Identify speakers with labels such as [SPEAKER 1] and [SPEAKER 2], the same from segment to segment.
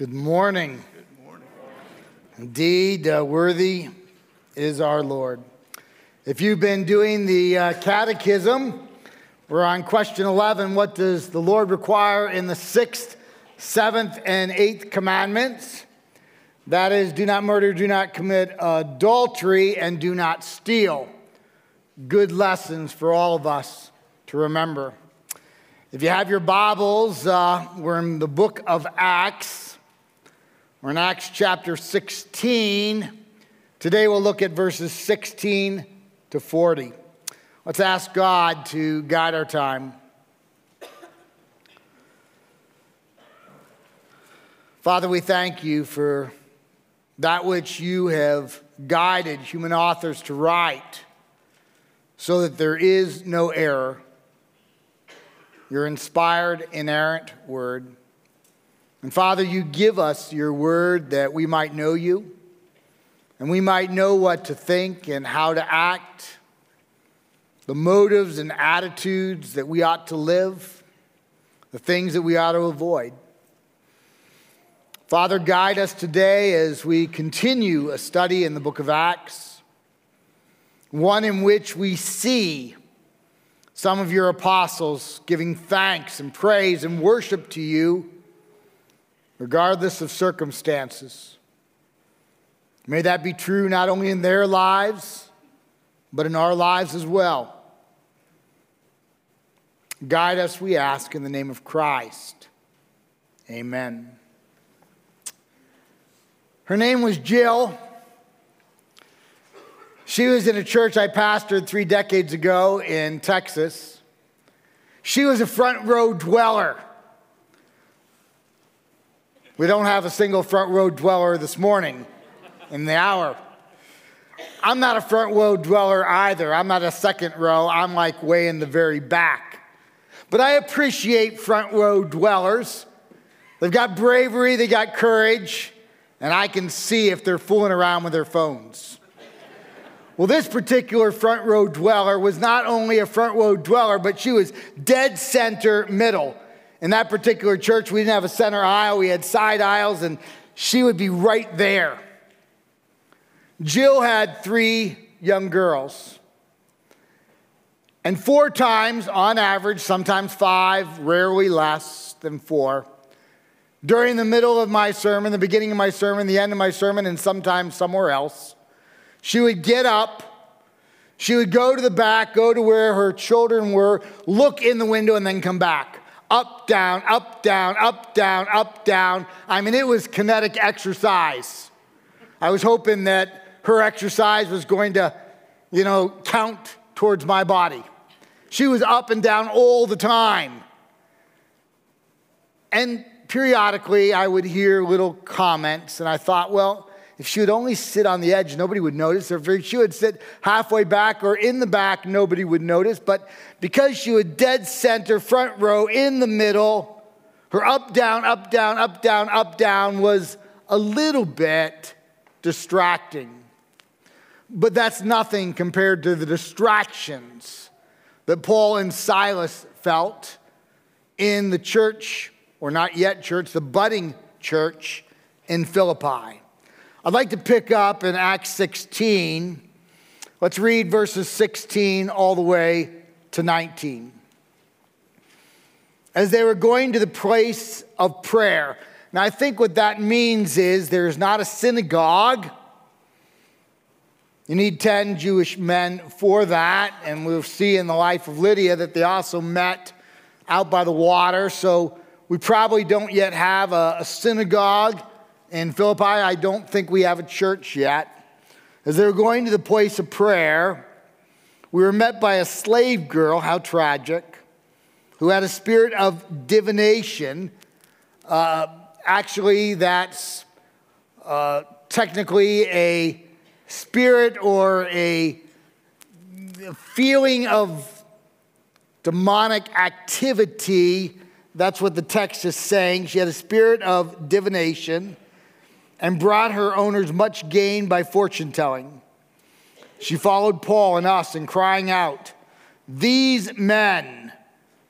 [SPEAKER 1] Good morning. Good morning. Indeed, uh, worthy is our Lord. If you've been doing the uh, catechism, we're on question 11. What does the Lord require in the sixth, seventh, and eighth commandments? That is, do not murder, do not commit adultery, and do not steal. Good lessons for all of us to remember. If you have your Bibles, uh, we're in the book of Acts. We're in Acts chapter 16. Today we'll look at verses 16 to 40. Let's ask God to guide our time. Father, we thank you for that which you have guided human authors to write so that there is no error. Your inspired, inerrant word. And Father, you give us your word that we might know you and we might know what to think and how to act, the motives and attitudes that we ought to live, the things that we ought to avoid. Father, guide us today as we continue a study in the book of Acts, one in which we see some of your apostles giving thanks and praise and worship to you regardless of circumstances. May that be true not only in their lives, but in our lives as well. Guide us, we ask, in the name of Christ. Amen. Her name was Jill. She was in a church I pastored three decades ago in Texas. She was a front row dweller. We don't have a single front row dweller this morning in the hour. I'm not a front row dweller either. I'm not a second row. I'm like way in the very back. But I appreciate front row dwellers. They've got bravery, they got courage, and I can see if they're fooling around with their phones. Well, this particular front row dweller was not only a front row dweller, but she was dead center middle in that particular church, we didn't have a center aisle, we had side aisles, and she would be right there. Jill had three young girls. And four times on average, sometimes five, rarely less than four, during the middle of my sermon, the beginning of my sermon, the end of my sermon, and sometimes somewhere else, she would get up, she would go to the back, go to where her children were, look in the window, and then come back up, down, up, down, up, down, up, down. I mean, it was kinetic exercise. I was hoping that her exercise was going to, you know, count towards my body. She was up and down all the time. And periodically, I would hear little comments, and I thought, well, if she would only sit on the edge, nobody would notice. Or if she would sit halfway back or in the back, nobody would notice. But because she was dead center, front row, in the middle, her up, down, up, down, up, down, up, down was a little bit distracting. But that's nothing compared to the distractions that Paul and Silas felt in the church, or not yet church, the budding church in Philippi. I'd like to pick up in Acts 16. Let's read verses 16 all the way to 19. As they were going to the place of prayer. Now, I think what that means is there's not a synagogue. You need 10 Jewish men for that. And we'll see in the life of Lydia that they also met out by the water. So we probably don't yet have a, a synagogue in Philippi, I don't think we have a church yet. As they were going to the place of prayer, we were met by a slave girl, how tragic, who had a spirit of divination. Uh, actually, that's uh, technically a spirit or a feeling of demonic activity. That's what the text is saying. She had a spirit of divination and brought her owners much gain by fortune telling. She followed Paul and us and crying out, These men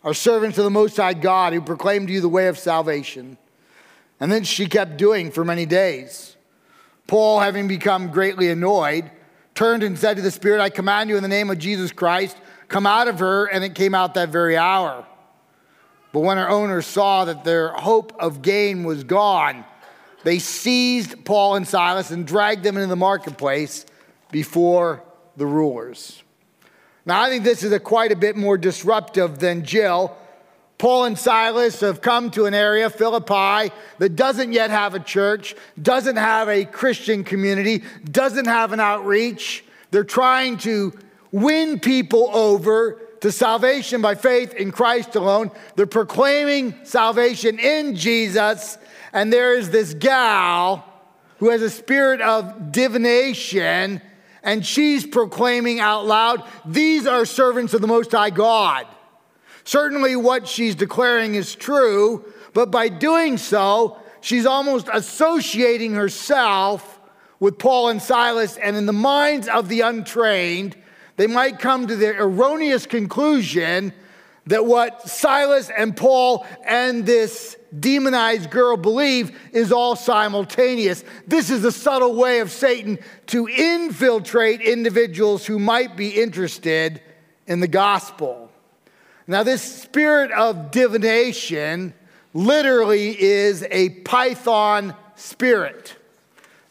[SPEAKER 1] are servants of the Most High God who proclaim to you the way of salvation. And then she kept doing for many days. Paul, having become greatly annoyed, turned and said to the Spirit, I command you in the name of Jesus Christ, come out of her. And it came out that very hour. But when her owners saw that their hope of gain was gone, they seized Paul and Silas and dragged them into the marketplace before the rulers. Now, I think this is a quite a bit more disruptive than Jill. Paul and Silas have come to an area, Philippi, that doesn't yet have a church, doesn't have a Christian community, doesn't have an outreach. They're trying to win people over to salvation by faith in Christ alone. They're proclaiming salvation in Jesus. And there is this gal who has a spirit of divination and she's proclaiming out loud, These are servants of the Most High God. Certainly, what she's declaring is true, but by doing so, she's almost associating herself with Paul and Silas, and in the minds of the untrained, they might come to the erroneous conclusion that what Silas and Paul and this demonized girl believe is all simultaneous. This is a subtle way of Satan to infiltrate individuals who might be interested in the gospel. Now, this spirit of divination literally is a python spirit.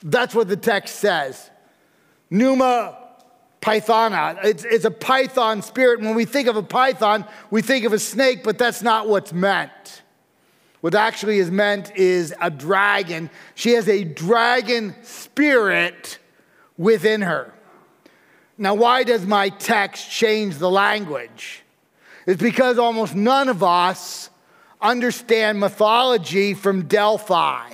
[SPEAKER 1] That's what the text says. Pneuma pythona. It's, it's a python spirit. When we think of a python, we think of a snake, but that's not what's meant. What actually is meant is a dragon. She has a dragon spirit within her. Now, why does my text change the language? It's because almost none of us understand mythology from Delphi.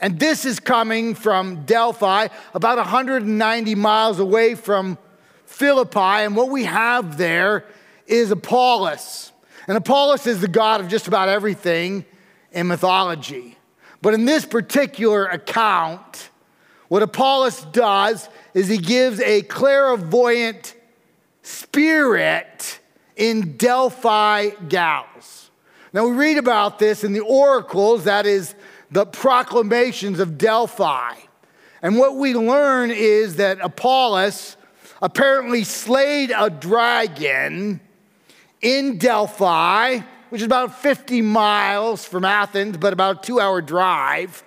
[SPEAKER 1] And this is coming from Delphi, about 190 miles away from Philippi. And what we have there is Apollos. And Apollos is the god of just about everything in mythology. But in this particular account, what Apollos does is he gives a clairvoyant spirit in Delphi gals. Now we read about this in the oracles, that is the proclamations of Delphi. And what we learn is that Apollos apparently slayed a dragon in Delphi, which is about 50 miles from Athens, but about a two hour drive.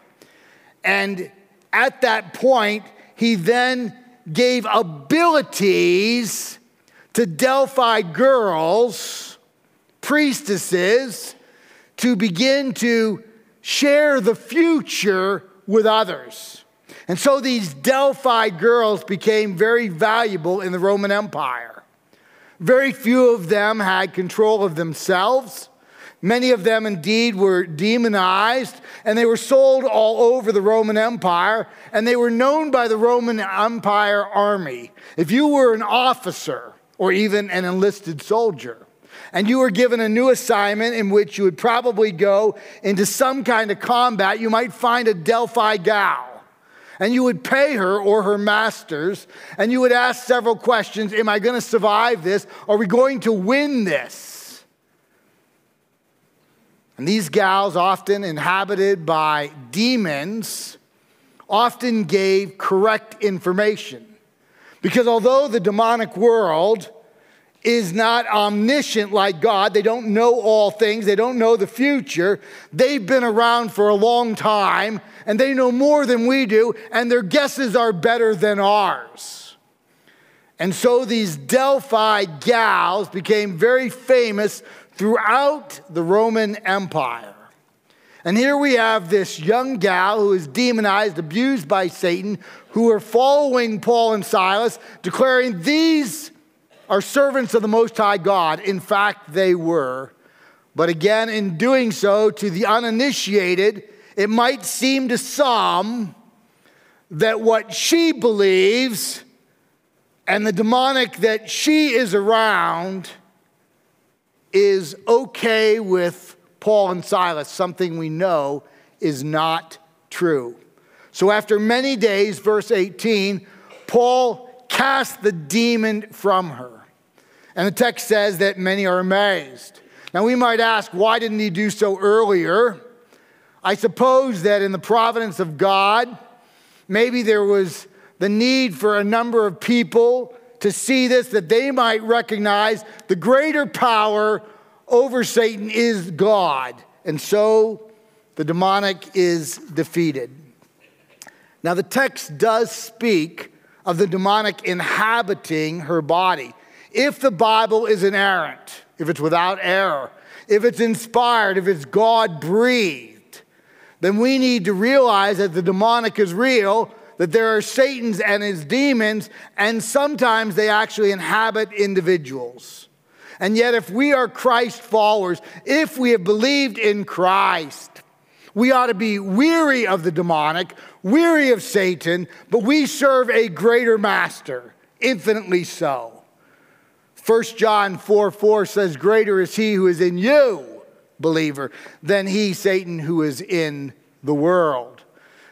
[SPEAKER 1] And at that point, he then gave abilities to Delphi girls, priestesses, to begin to share the future with others. And so these Delphi girls became very valuable in the Roman Empire. Very few of them had control of themselves. Many of them indeed were demonized, and they were sold all over the Roman Empire, and they were known by the Roman Empire army. If you were an officer or even an enlisted soldier, and you were given a new assignment in which you would probably go into some kind of combat, you might find a Delphi gal. And you would pay her or her masters, and you would ask several questions Am I going to survive this? Are we going to win this? And these gals, often inhabited by demons, often gave correct information. Because although the demonic world is not omniscient like God. They don't know all things, they don't know the future. They've been around for a long time and they know more than we do, and their guesses are better than ours. And so these Delphi gals became very famous throughout the Roman Empire. And here we have this young gal who is demonized, abused by Satan, who are following Paul and Silas, declaring these are servants of the Most High God. In fact, they were. But again, in doing so, to the uninitiated, it might seem to some that what she believes and the demonic that she is around is okay with Paul and Silas, something we know is not true. So, after many days, verse 18, Paul cast the demon from her. And the text says that many are amazed. Now, we might ask, why didn't he do so earlier? I suppose that in the providence of God, maybe there was the need for a number of people to see this, that they might recognize the greater power over Satan is God. And so the demonic is defeated. Now, the text does speak of the demonic inhabiting her body. If the Bible is inerrant, if it's without error, if it's inspired, if it's God breathed, then we need to realize that the demonic is real, that there are Satan's and his demons, and sometimes they actually inhabit individuals. And yet, if we are Christ followers, if we have believed in Christ, we ought to be weary of the demonic, weary of Satan, but we serve a greater master, infinitely so. 1 John 4 4 says, Greater is he who is in you, believer, than he, Satan, who is in the world.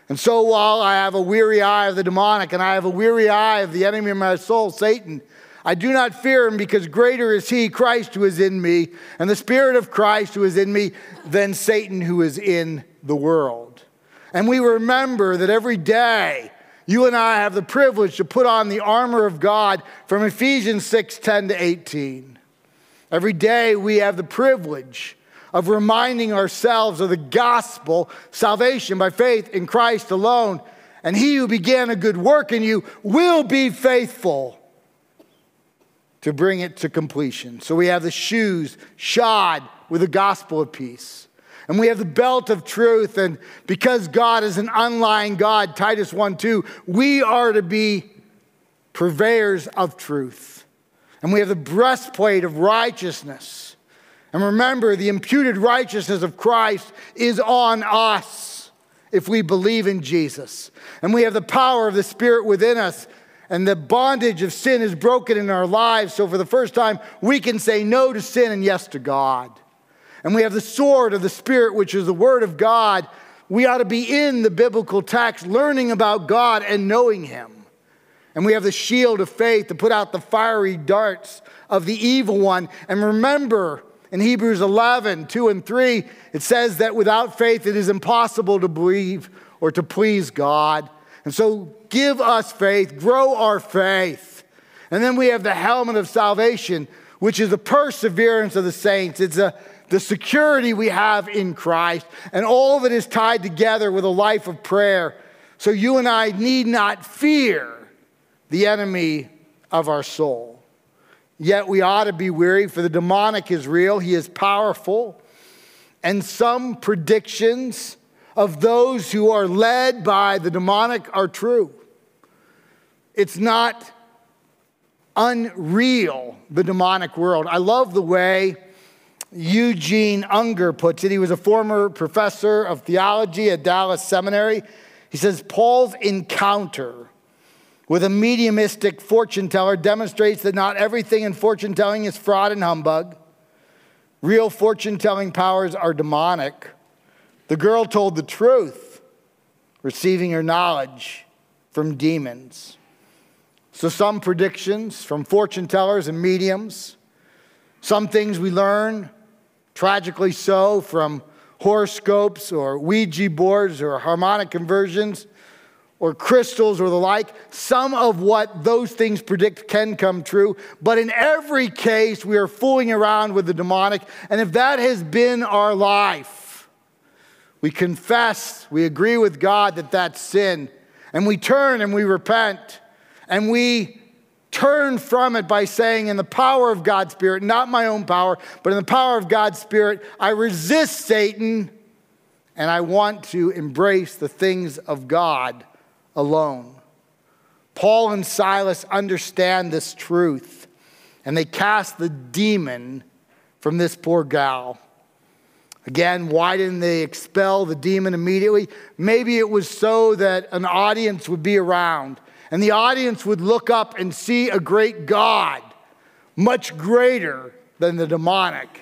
[SPEAKER 1] And so while I have a weary eye of the demonic and I have a weary eye of the enemy of my soul, Satan, I do not fear him because greater is he, Christ, who is in me, and the Spirit of Christ who is in me, than Satan who is in the world. And we remember that every day you and I have the privilege to put on the armor of God from Ephesians 6 10 to 18. Every day we have the privilege of reminding ourselves of the gospel, salvation by faith in Christ alone. And he who began a good work in you will be faithful to bring it to completion. So we have the shoes shod with the gospel of peace. And we have the belt of truth. And because God is an unlying God, Titus 1 2, we are to be purveyors of truth. And we have the breastplate of righteousness. And remember, the imputed righteousness of Christ is on us if we believe in Jesus. And we have the power of the Spirit within us and the bondage of sin is broken in our lives. So, for the first time, we can say no to sin and yes to God. And we have the sword of the Spirit, which is the Word of God. We ought to be in the biblical text, learning about God and knowing Him. And we have the shield of faith to put out the fiery darts of the evil one. And remember, in Hebrews 11, 2 and 3, it says that without faith it is impossible to believe or to please God. And so give us faith, grow our faith. And then we have the helmet of salvation, which is the perseverance of the saints. It's a, the security we have in Christ. And all of it is tied together with a life of prayer. So you and I need not fear the enemy of our soul. Yet we ought to be weary, for the demonic is real, he is powerful. And some predictions of those who are led by the demonic are true. It's not unreal, the demonic world. I love the way Eugene Unger puts it. He was a former professor of theology at Dallas Seminary. He says Paul's encounter with a mediumistic fortune teller demonstrates that not everything in fortune telling is fraud and humbug. Real fortune telling powers are demonic. The girl told the truth, receiving her knowledge from demons. So, some predictions from fortune tellers and mediums, some things we learn, tragically so, from horoscopes or Ouija boards or harmonic conversions or crystals or the like. Some of what those things predict can come true, but in every case, we are fooling around with the demonic. And if that has been our life, we confess, we agree with God that that's sin, and we turn and we repent and we turn from it by saying, in the power of God's Spirit, not my own power, but in the power of God's Spirit, I resist Satan and I want to embrace the things of God alone. Paul and Silas understand this truth and they cast the demon from this poor gal. Again, why didn't they expel the demon immediately? Maybe it was so that an audience would be around and the audience would look up and see a great God, much greater than the demonic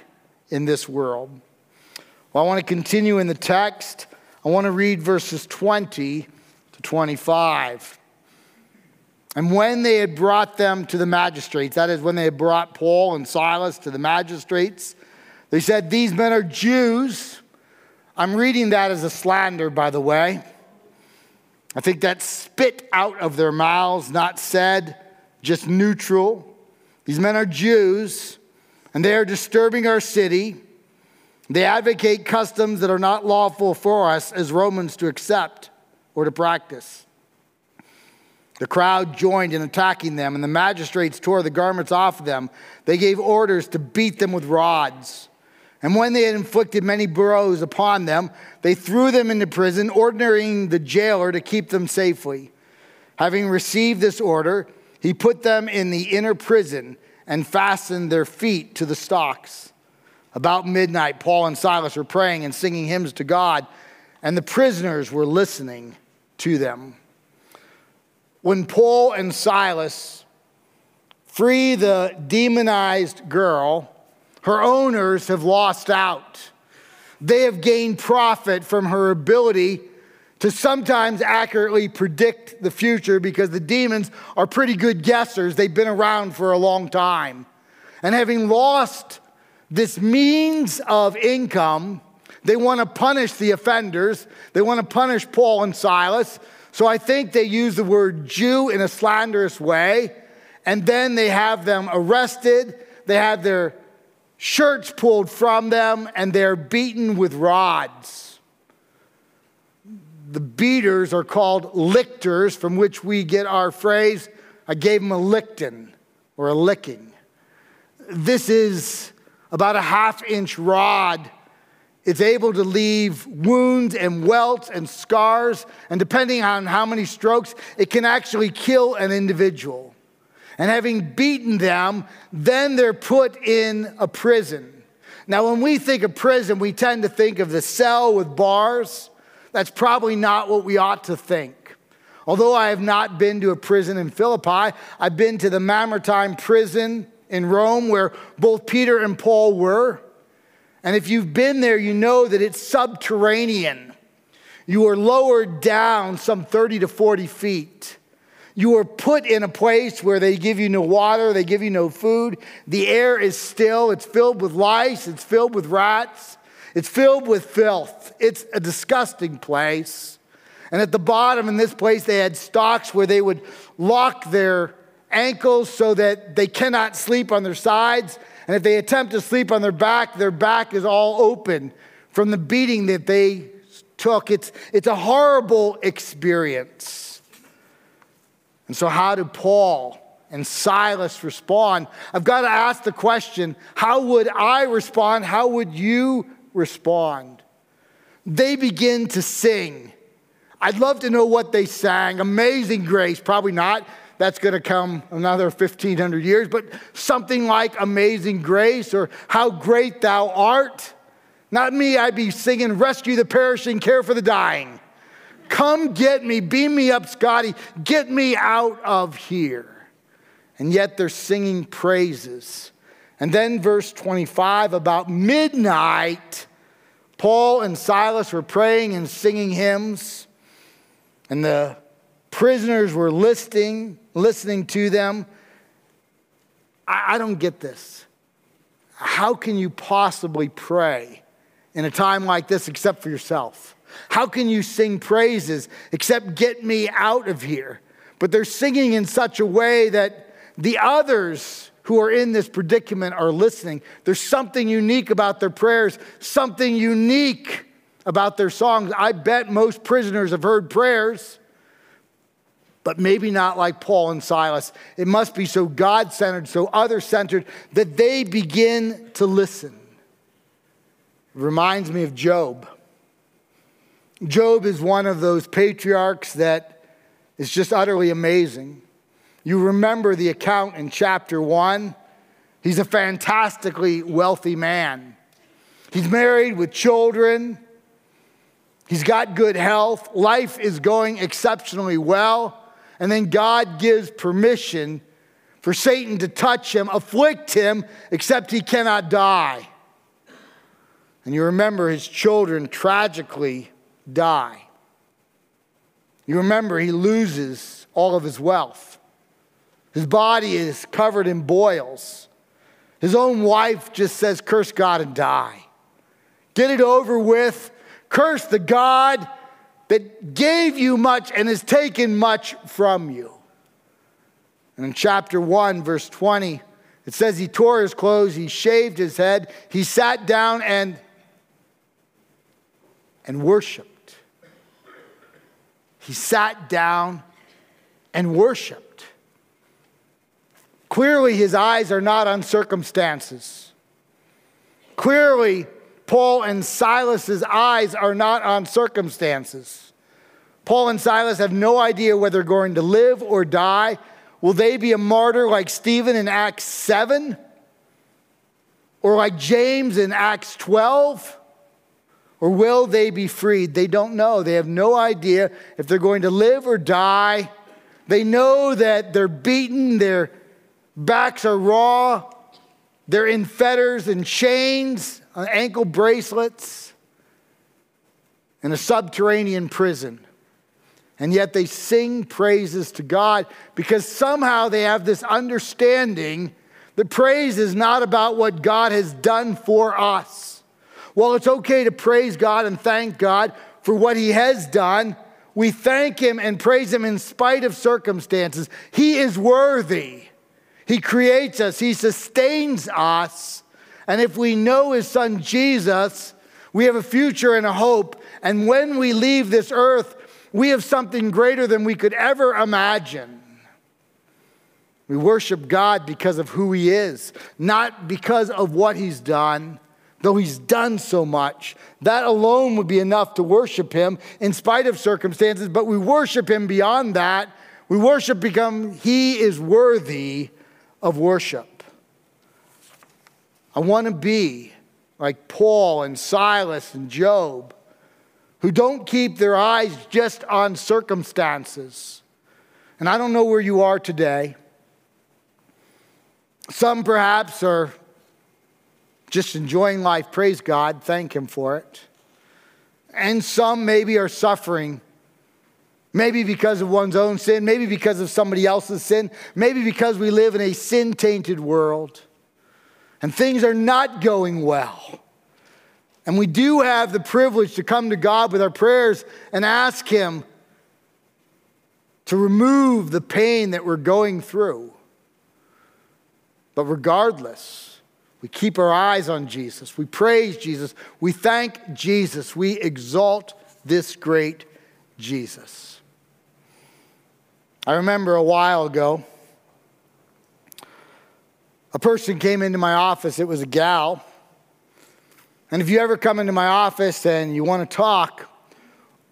[SPEAKER 1] in this world. Well, I want to continue in the text. I want to read verses 20 to 25. And when they had brought them to the magistrates, that is, when they had brought Paul and Silas to the magistrates, they said, These men are Jews I'm reading that as a slander, by the way. I think that spit out of their mouths, not said, just neutral. These men are Jews, and they are disturbing our city. They advocate customs that are not lawful for us as Romans to accept or to practice. The crowd joined in attacking them, and the magistrates tore the garments off of them. They gave orders to beat them with rods. And when they had inflicted many blows upon them, they threw them into prison, ordering the jailer to keep them safely. Having received this order, he put them in the inner prison and fastened their feet to the stocks. About midnight, Paul and Silas were praying and singing hymns to God, and the prisoners were listening to them. When Paul and Silas free the demonized girl, her owners have lost out. They have gained profit from her ability to sometimes accurately predict the future because the demons are pretty good guessers. They've been around for a long time. And having lost this means of income, they want to punish the offenders. They want to punish Paul and Silas. So I think they use the word Jew in a slanderous way. And then they have them arrested. They have their shirts pulled from them, and they're beaten with rods. The beaters are called lictors, from which we get our phrase, I gave him a lictin or a licking. This is about a half inch rod. It's able to leave wounds and welts and scars, and depending on how many strokes, it can actually kill an individual. And having beaten them, then they're put in a prison. Now, when we think of prison, we tend to think of the cell with bars. That's probably not what we ought to think. Although I have not been to a prison in Philippi, I've been to the Mamertine prison in Rome where both Peter and Paul were. And if you've been there, you know that it's subterranean. You are lowered down some 30 to 40 feet. You are put in a place where they give you no water, they give you no food. The air is still, it's filled with lice, it's filled with rats, it's filled with filth. It's a disgusting place. And at the bottom in this place, they had stocks where they would lock their ankles so that they cannot sleep on their sides. And if they attempt to sleep on their back, their back is all open from the beating that they took. It's, it's a horrible experience. And so, how do Paul and Silas respond? I've got to ask the question how would I respond? How would you respond? They begin to sing. I'd love to know what they sang. Amazing grace, probably not. That's going to come another 1500 years, but something like Amazing Grace or How Great Thou Art. Not me, I'd be singing Rescue the Perishing, Care for the Dying. Come get me, beam me up, Scotty, get me out of here. And yet they're singing praises. And then, verse 25, about midnight, Paul and Silas were praying and singing hymns, and the prisoners were listening, listening to them. I, I don't get this. How can you possibly pray in a time like this except for yourself? How can you sing praises except get me out of here? But they're singing in such a way that the others who are in this predicament are listening. There's something unique about their prayers, something unique about their songs. I bet most prisoners have heard prayers, but maybe not like Paul and Silas. It must be so God centered, so other centered, that they begin to listen. It reminds me of Job. Job is one of those patriarchs that is just utterly amazing. You remember the account in chapter one. He's a fantastically wealthy man. He's married with children. He's got good health. Life is going exceptionally well. And then God gives permission for Satan to touch him, afflict him, except he cannot die. And you remember his children tragically die. You remember, he loses all of his wealth. His body is covered in boils. His own wife just says, Curse God and die. Get it over with. Curse the God that gave you much and has taken much from you. And in chapter 1, verse 20, it says he tore his clothes, he shaved his head, he sat down and, and worshiped. He sat down and worshiped. Clearly, his eyes are not on circumstances. Clearly, Paul and Silas's eyes are not on circumstances. Paul and Silas have no idea whether they're going to live or die. Will they be a martyr like Stephen in Acts 7? Or like James in Acts 12? Or will they be freed? They don't know. They have no idea if they're going to live or die. They know that they're beaten, their backs are raw, they're in fetters and chains, uh, ankle bracelets, in a subterranean prison. And yet they sing praises to God because somehow they have this understanding that praise is not about what God has done for us. While it's okay to praise God and thank God for what He has done, we thank Him and praise Him in spite of circumstances. He is worthy. He creates us, He sustains us. And if we know His Son Jesus, we have a future and a hope. And when we leave this earth, we have something greater than we could ever imagine. We worship God because of who He is, not because of what He's done, though He's done so much. That alone would be enough to worship Him in spite of circumstances, but we worship Him beyond that. We worship because He is worthy of worship. I want to be like Paul and Silas and Job who don't keep their eyes just on circumstances. And I don't know where you are today. Some perhaps are just enjoying life. Praise God. Thank Him for it. And some maybe are suffering. Maybe because of one's own sin, maybe because of somebody else's sin, maybe because we live in a sin tainted world and things are not going well. And we do have the privilege to come to God with our prayers and ask Him to remove the pain that we're going through. But regardless, we keep our eyes on Jesus. We praise Jesus. We thank Jesus. We exalt this great Jesus. I remember a while ago, a person came into my office. It was a gal and if you ever come into my office and you want to talk,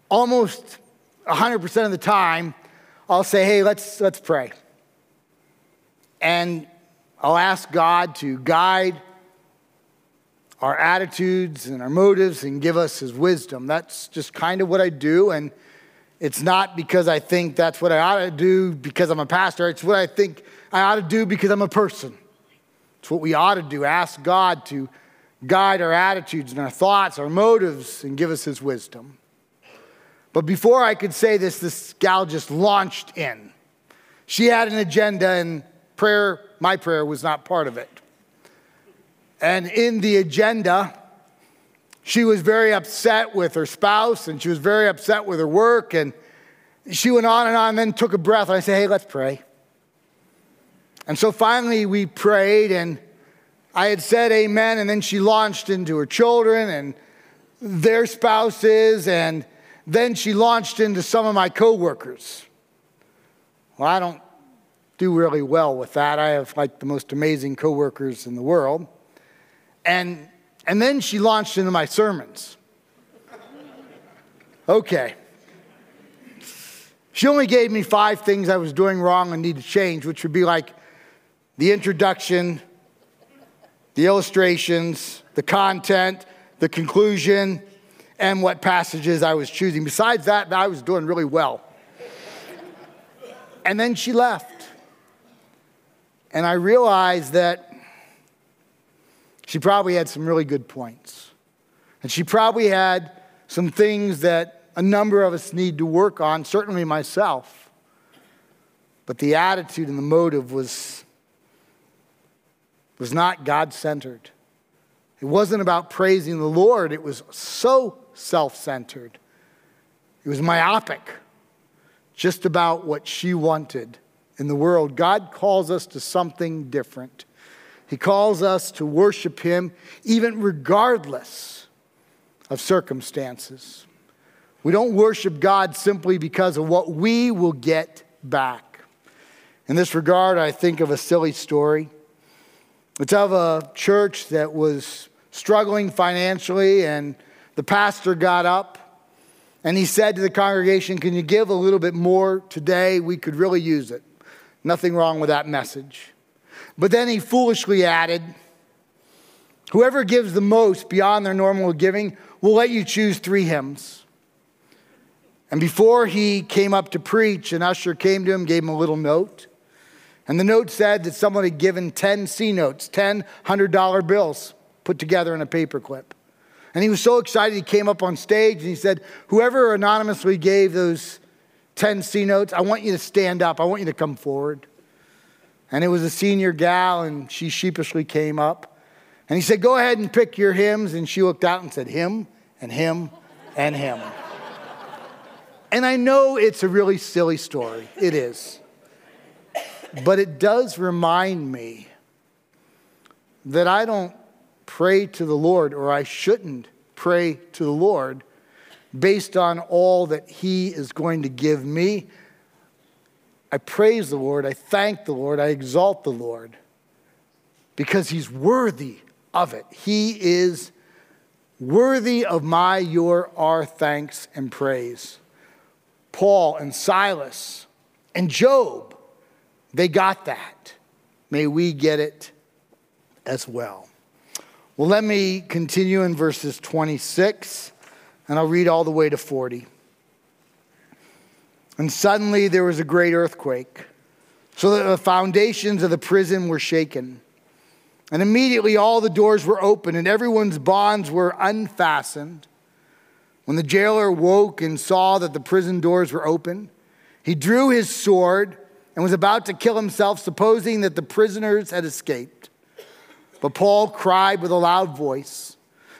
[SPEAKER 1] almost 100% of the time, I'll say, hey, let's, let's pray. And I'll ask God to guide our attitudes and our motives and give us his wisdom. That's just kind of what I do. And it's not because I think that's what I ought to do because I'm a pastor. It's what I think I ought to do because I'm a person. It's what we ought to do. Ask God to guide our attitudes and our thoughts, our motives, and give us his wisdom. But before I could say this, this gal just launched in. She had an agenda, and prayer, my prayer, was not part of it. And in the agenda, she was very upset with her spouse, and she was very upset with her work, and she went on and on, and then took a breath, and I said, Hey, let's pray. And so finally, we prayed, and I had said amen, and then she launched into her children and their spouses, and then she launched into some of my coworkers. Well, I don't do really well with that. I have like the most amazing coworkers in the world. And, and then she launched into my sermons. Okay. She only gave me five things I was doing wrong and need to change, which would be like the introduction, the illustrations, the content, the conclusion, and what passages I was choosing. Besides that, I was doing really well. and then she left. And I realized that she probably had some really good points. And she probably had some things that a number of us need to work on, certainly myself. But the attitude and the motive was was not God centered. It wasn't about praising the Lord, it was so self centered. It was myopic, just about what she wanted in the world. God calls us to something different. He calls us to worship Him even regardless of circumstances. We don't worship God simply because of what we will get back. In this regard, I think of a silly story. It's of a church that was struggling financially, and the pastor got up and he said to the congregation, Can you give a little bit more today? We could really use it. Nothing wrong with that message. But then he foolishly added, Whoever gives the most beyond their normal giving will let you choose three hymns. And before he came up to preach, an usher came to him, gave him a little note. And the note said that someone had given 10 C notes, 10 $100 bills put together in a paperclip. And he was so excited, he came up on stage and he said, Whoever anonymously gave those 10 C notes, I want you to stand up. I want you to come forward. And it was a senior gal, and she sheepishly came up. And he said, Go ahead and pick your hymns. And she looked out and said, Him and him and him. and I know it's a really silly story. It is. But it does remind me that I don't pray to the Lord, or I shouldn't pray to the Lord based on all that He is going to give me. I praise the Lord, I thank the Lord, I exalt the Lord because He's worthy of it. He is worthy of my, your, our thanks and praise. Paul and Silas and Job, they got that. May we get it as well. Well, let me continue in verses 26, and I'll read all the way to 40. And suddenly there was a great earthquake, so that the foundations of the prison were shaken. And immediately all the doors were open, and everyone's bonds were unfastened. When the jailer woke and saw that the prison doors were open, he drew his sword and was about to kill himself, supposing that the prisoners had escaped. But Paul cried with a loud voice,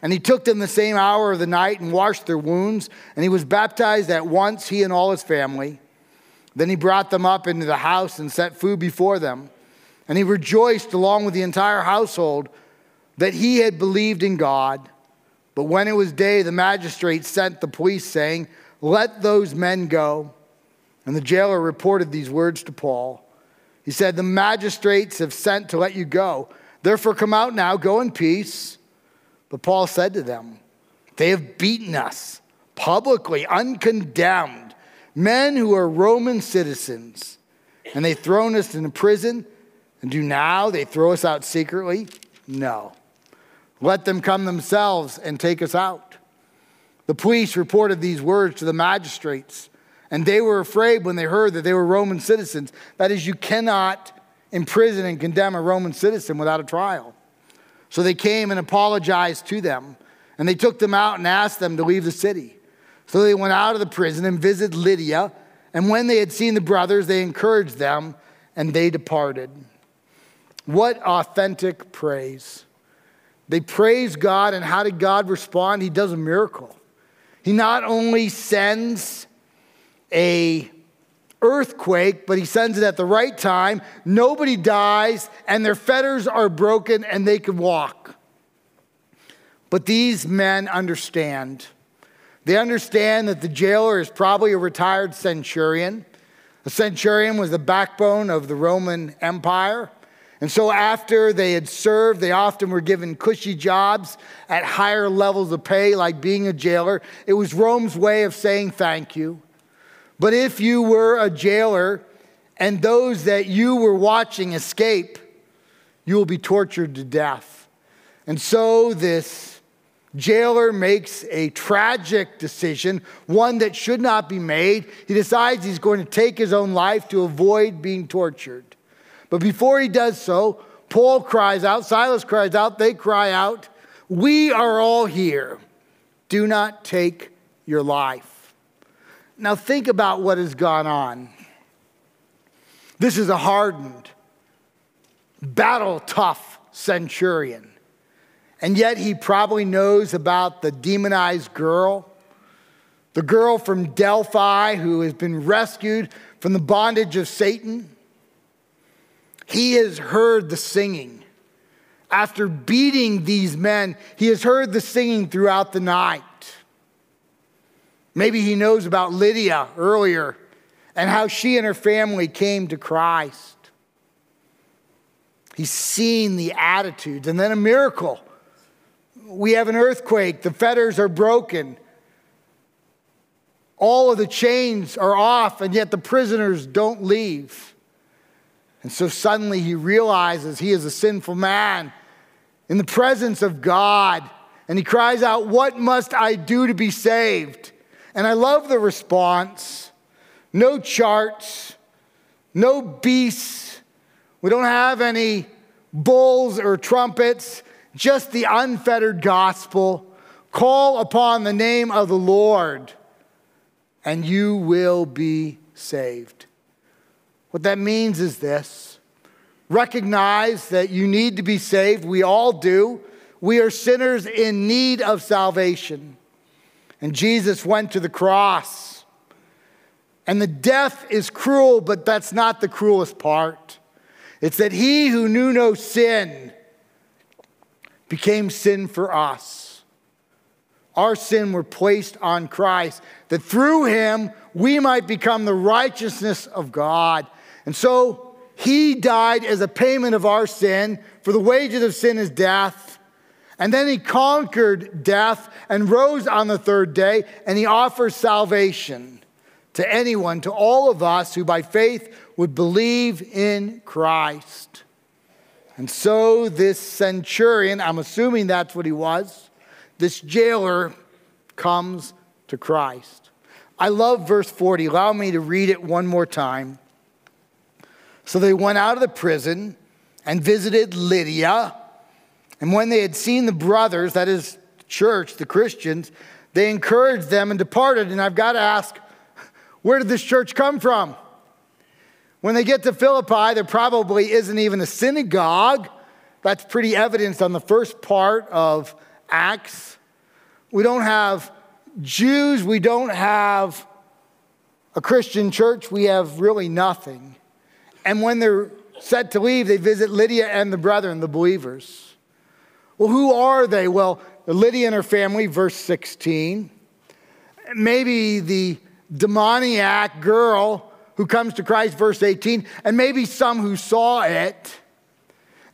[SPEAKER 1] And he took them the same hour of the night and washed their wounds. And he was baptized at once, he and all his family. Then he brought them up into the house and set food before them. And he rejoiced along with the entire household that he had believed in God. But when it was day, the magistrate sent the police, saying, Let those men go. And the jailer reported these words to Paul. He said, The magistrates have sent to let you go. Therefore, come out now, go in peace. But Paul said to them, They have beaten us publicly, uncondemned, men who are Roman citizens, and they've thrown us into prison. And do now they throw us out secretly? No. Let them come themselves and take us out. The police reported these words to the magistrates, and they were afraid when they heard that they were Roman citizens. That is, you cannot imprison and condemn a Roman citizen without a trial. So they came and apologized to them, and they took them out and asked them to leave the city. So they went out of the prison and visited Lydia, and when they had seen the brothers, they encouraged them, and they departed. What authentic praise! They praise God, and how did God respond? He does a miracle. He not only sends a earthquake, but he sends it at the right time. Nobody dies, and their fetters are broken, and they can walk. But these men understand. They understand that the jailer is probably a retired centurion. A centurion was the backbone of the Roman Empire. And so, after they had served, they often were given cushy jobs at higher levels of pay, like being a jailer. It was Rome's way of saying thank you. But if you were a jailer and those that you were watching escape, you will be tortured to death. And so this jailer makes a tragic decision, one that should not be made. He decides he's going to take his own life to avoid being tortured. But before he does so, Paul cries out, Silas cries out, they cry out, We are all here. Do not take your life. Now think about what has gone on. This is a hardened, battle tough centurion. And yet he probably knows about the demonized girl, the girl from Delphi who has been rescued from the bondage of Satan. He has heard the singing. After beating these men, he has heard the singing throughout the night. Maybe he knows about Lydia earlier and how she and her family came to Christ. He's seen the attitudes and then a miracle. We have an earthquake, the fetters are broken. All of the chains are off, and yet the prisoners don't leave. And so suddenly he realizes he is a sinful man in the presence of God. And he cries out, What must I do to be saved? And I love the response no charts, no beasts. We don't have any bulls or trumpets, just the unfettered gospel. Call upon the name of the Lord, and you will be saved. What that means is this recognize that you need to be saved. We all do. We are sinners in need of salvation. And Jesus went to the cross and the death is cruel, but that's not the cruelest part. It's that he who knew no sin became sin for us. Our sin were placed on Christ, that through him we might become the righteousness of God. And so he died as a payment of our sin, for the wages of sin is death. And then he conquered death and rose on the third day, and he offers salvation to anyone, to all of us who by faith would believe in Christ. And so this centurion, I'm assuming that's what he was, this jailer comes to Christ. I love verse 40. Allow me to read it one more time. So they went out of the prison and visited Lydia. And when they had seen the brothers, that is, church, the Christians, they encouraged them and departed. And I've got to ask, where did this church come from? When they get to Philippi, there probably isn't even a synagogue. That's pretty evident on the first part of Acts. We don't have Jews, we don't have a Christian church, we have really nothing. And when they're set to leave, they visit Lydia and the brethren, the believers. Well, who are they? Well, Lydia and her family, verse 16. Maybe the demoniac girl who comes to Christ, verse 18, and maybe some who saw it.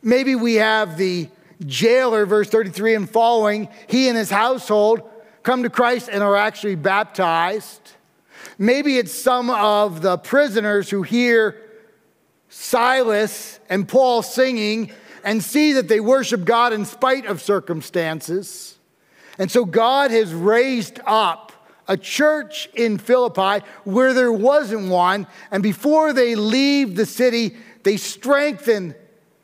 [SPEAKER 1] Maybe we have the jailer, verse 33 and following. He and his household come to Christ and are actually baptized. Maybe it's some of the prisoners who hear Silas and Paul singing and see that they worship God in spite of circumstances. And so God has raised up a church in Philippi where there wasn't one. And before they leave the city, they strengthen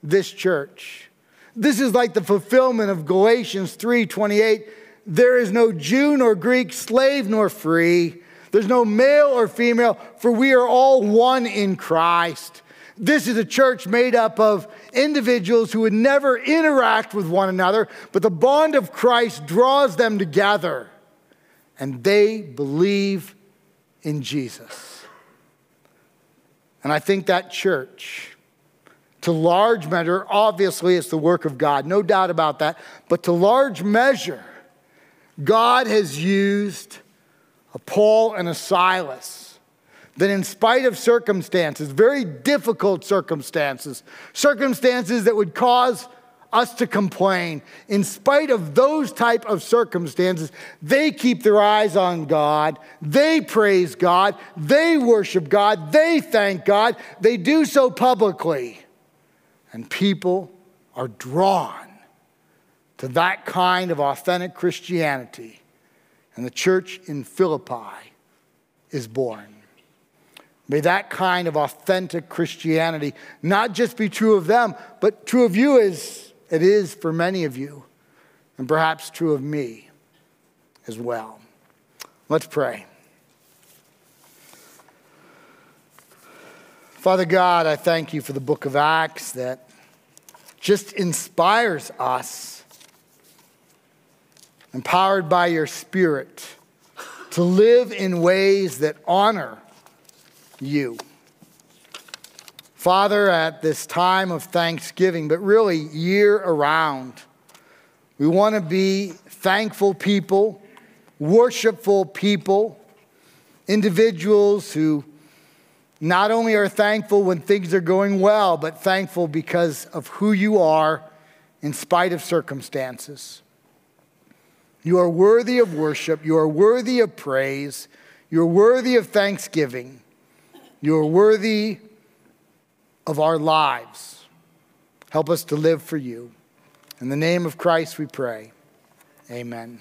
[SPEAKER 1] this church. This is like the fulfillment of Galatians 3:28. There is no Jew nor Greek, slave nor free. There's no male or female, for we are all one in Christ. This is a church made up of individuals who would never interact with one another, but the bond of Christ draws them together and they believe in Jesus. And I think that church, to large measure, obviously it's the work of God, no doubt about that, but to large measure, God has used a Paul and a Silas that, in spite of circumstances, very difficult circumstances, circumstances that would cause us to complain. In spite of those type of circumstances, they keep their eyes on God. They praise God. They worship God. They thank God. They do so publicly. And people are drawn to that kind of authentic Christianity. And the church in Philippi is born. May that kind of authentic Christianity not just be true of them, but true of you as it is for many of you, and perhaps true of me as well. Let's pray. Father God, I thank you for the book of Acts that just inspires us, empowered by your Spirit, to live in ways that honor you. Father, at this time of Thanksgiving, but really year around, we want to be thankful people, worshipful people, individuals who not only are thankful when things are going well, but thankful because of who you are in spite of circumstances. You are worthy of worship. You are worthy of praise. You're worthy of thanksgiving. You are worthy of our lives. Help us to live for you. In the name of Christ we pray. Amen.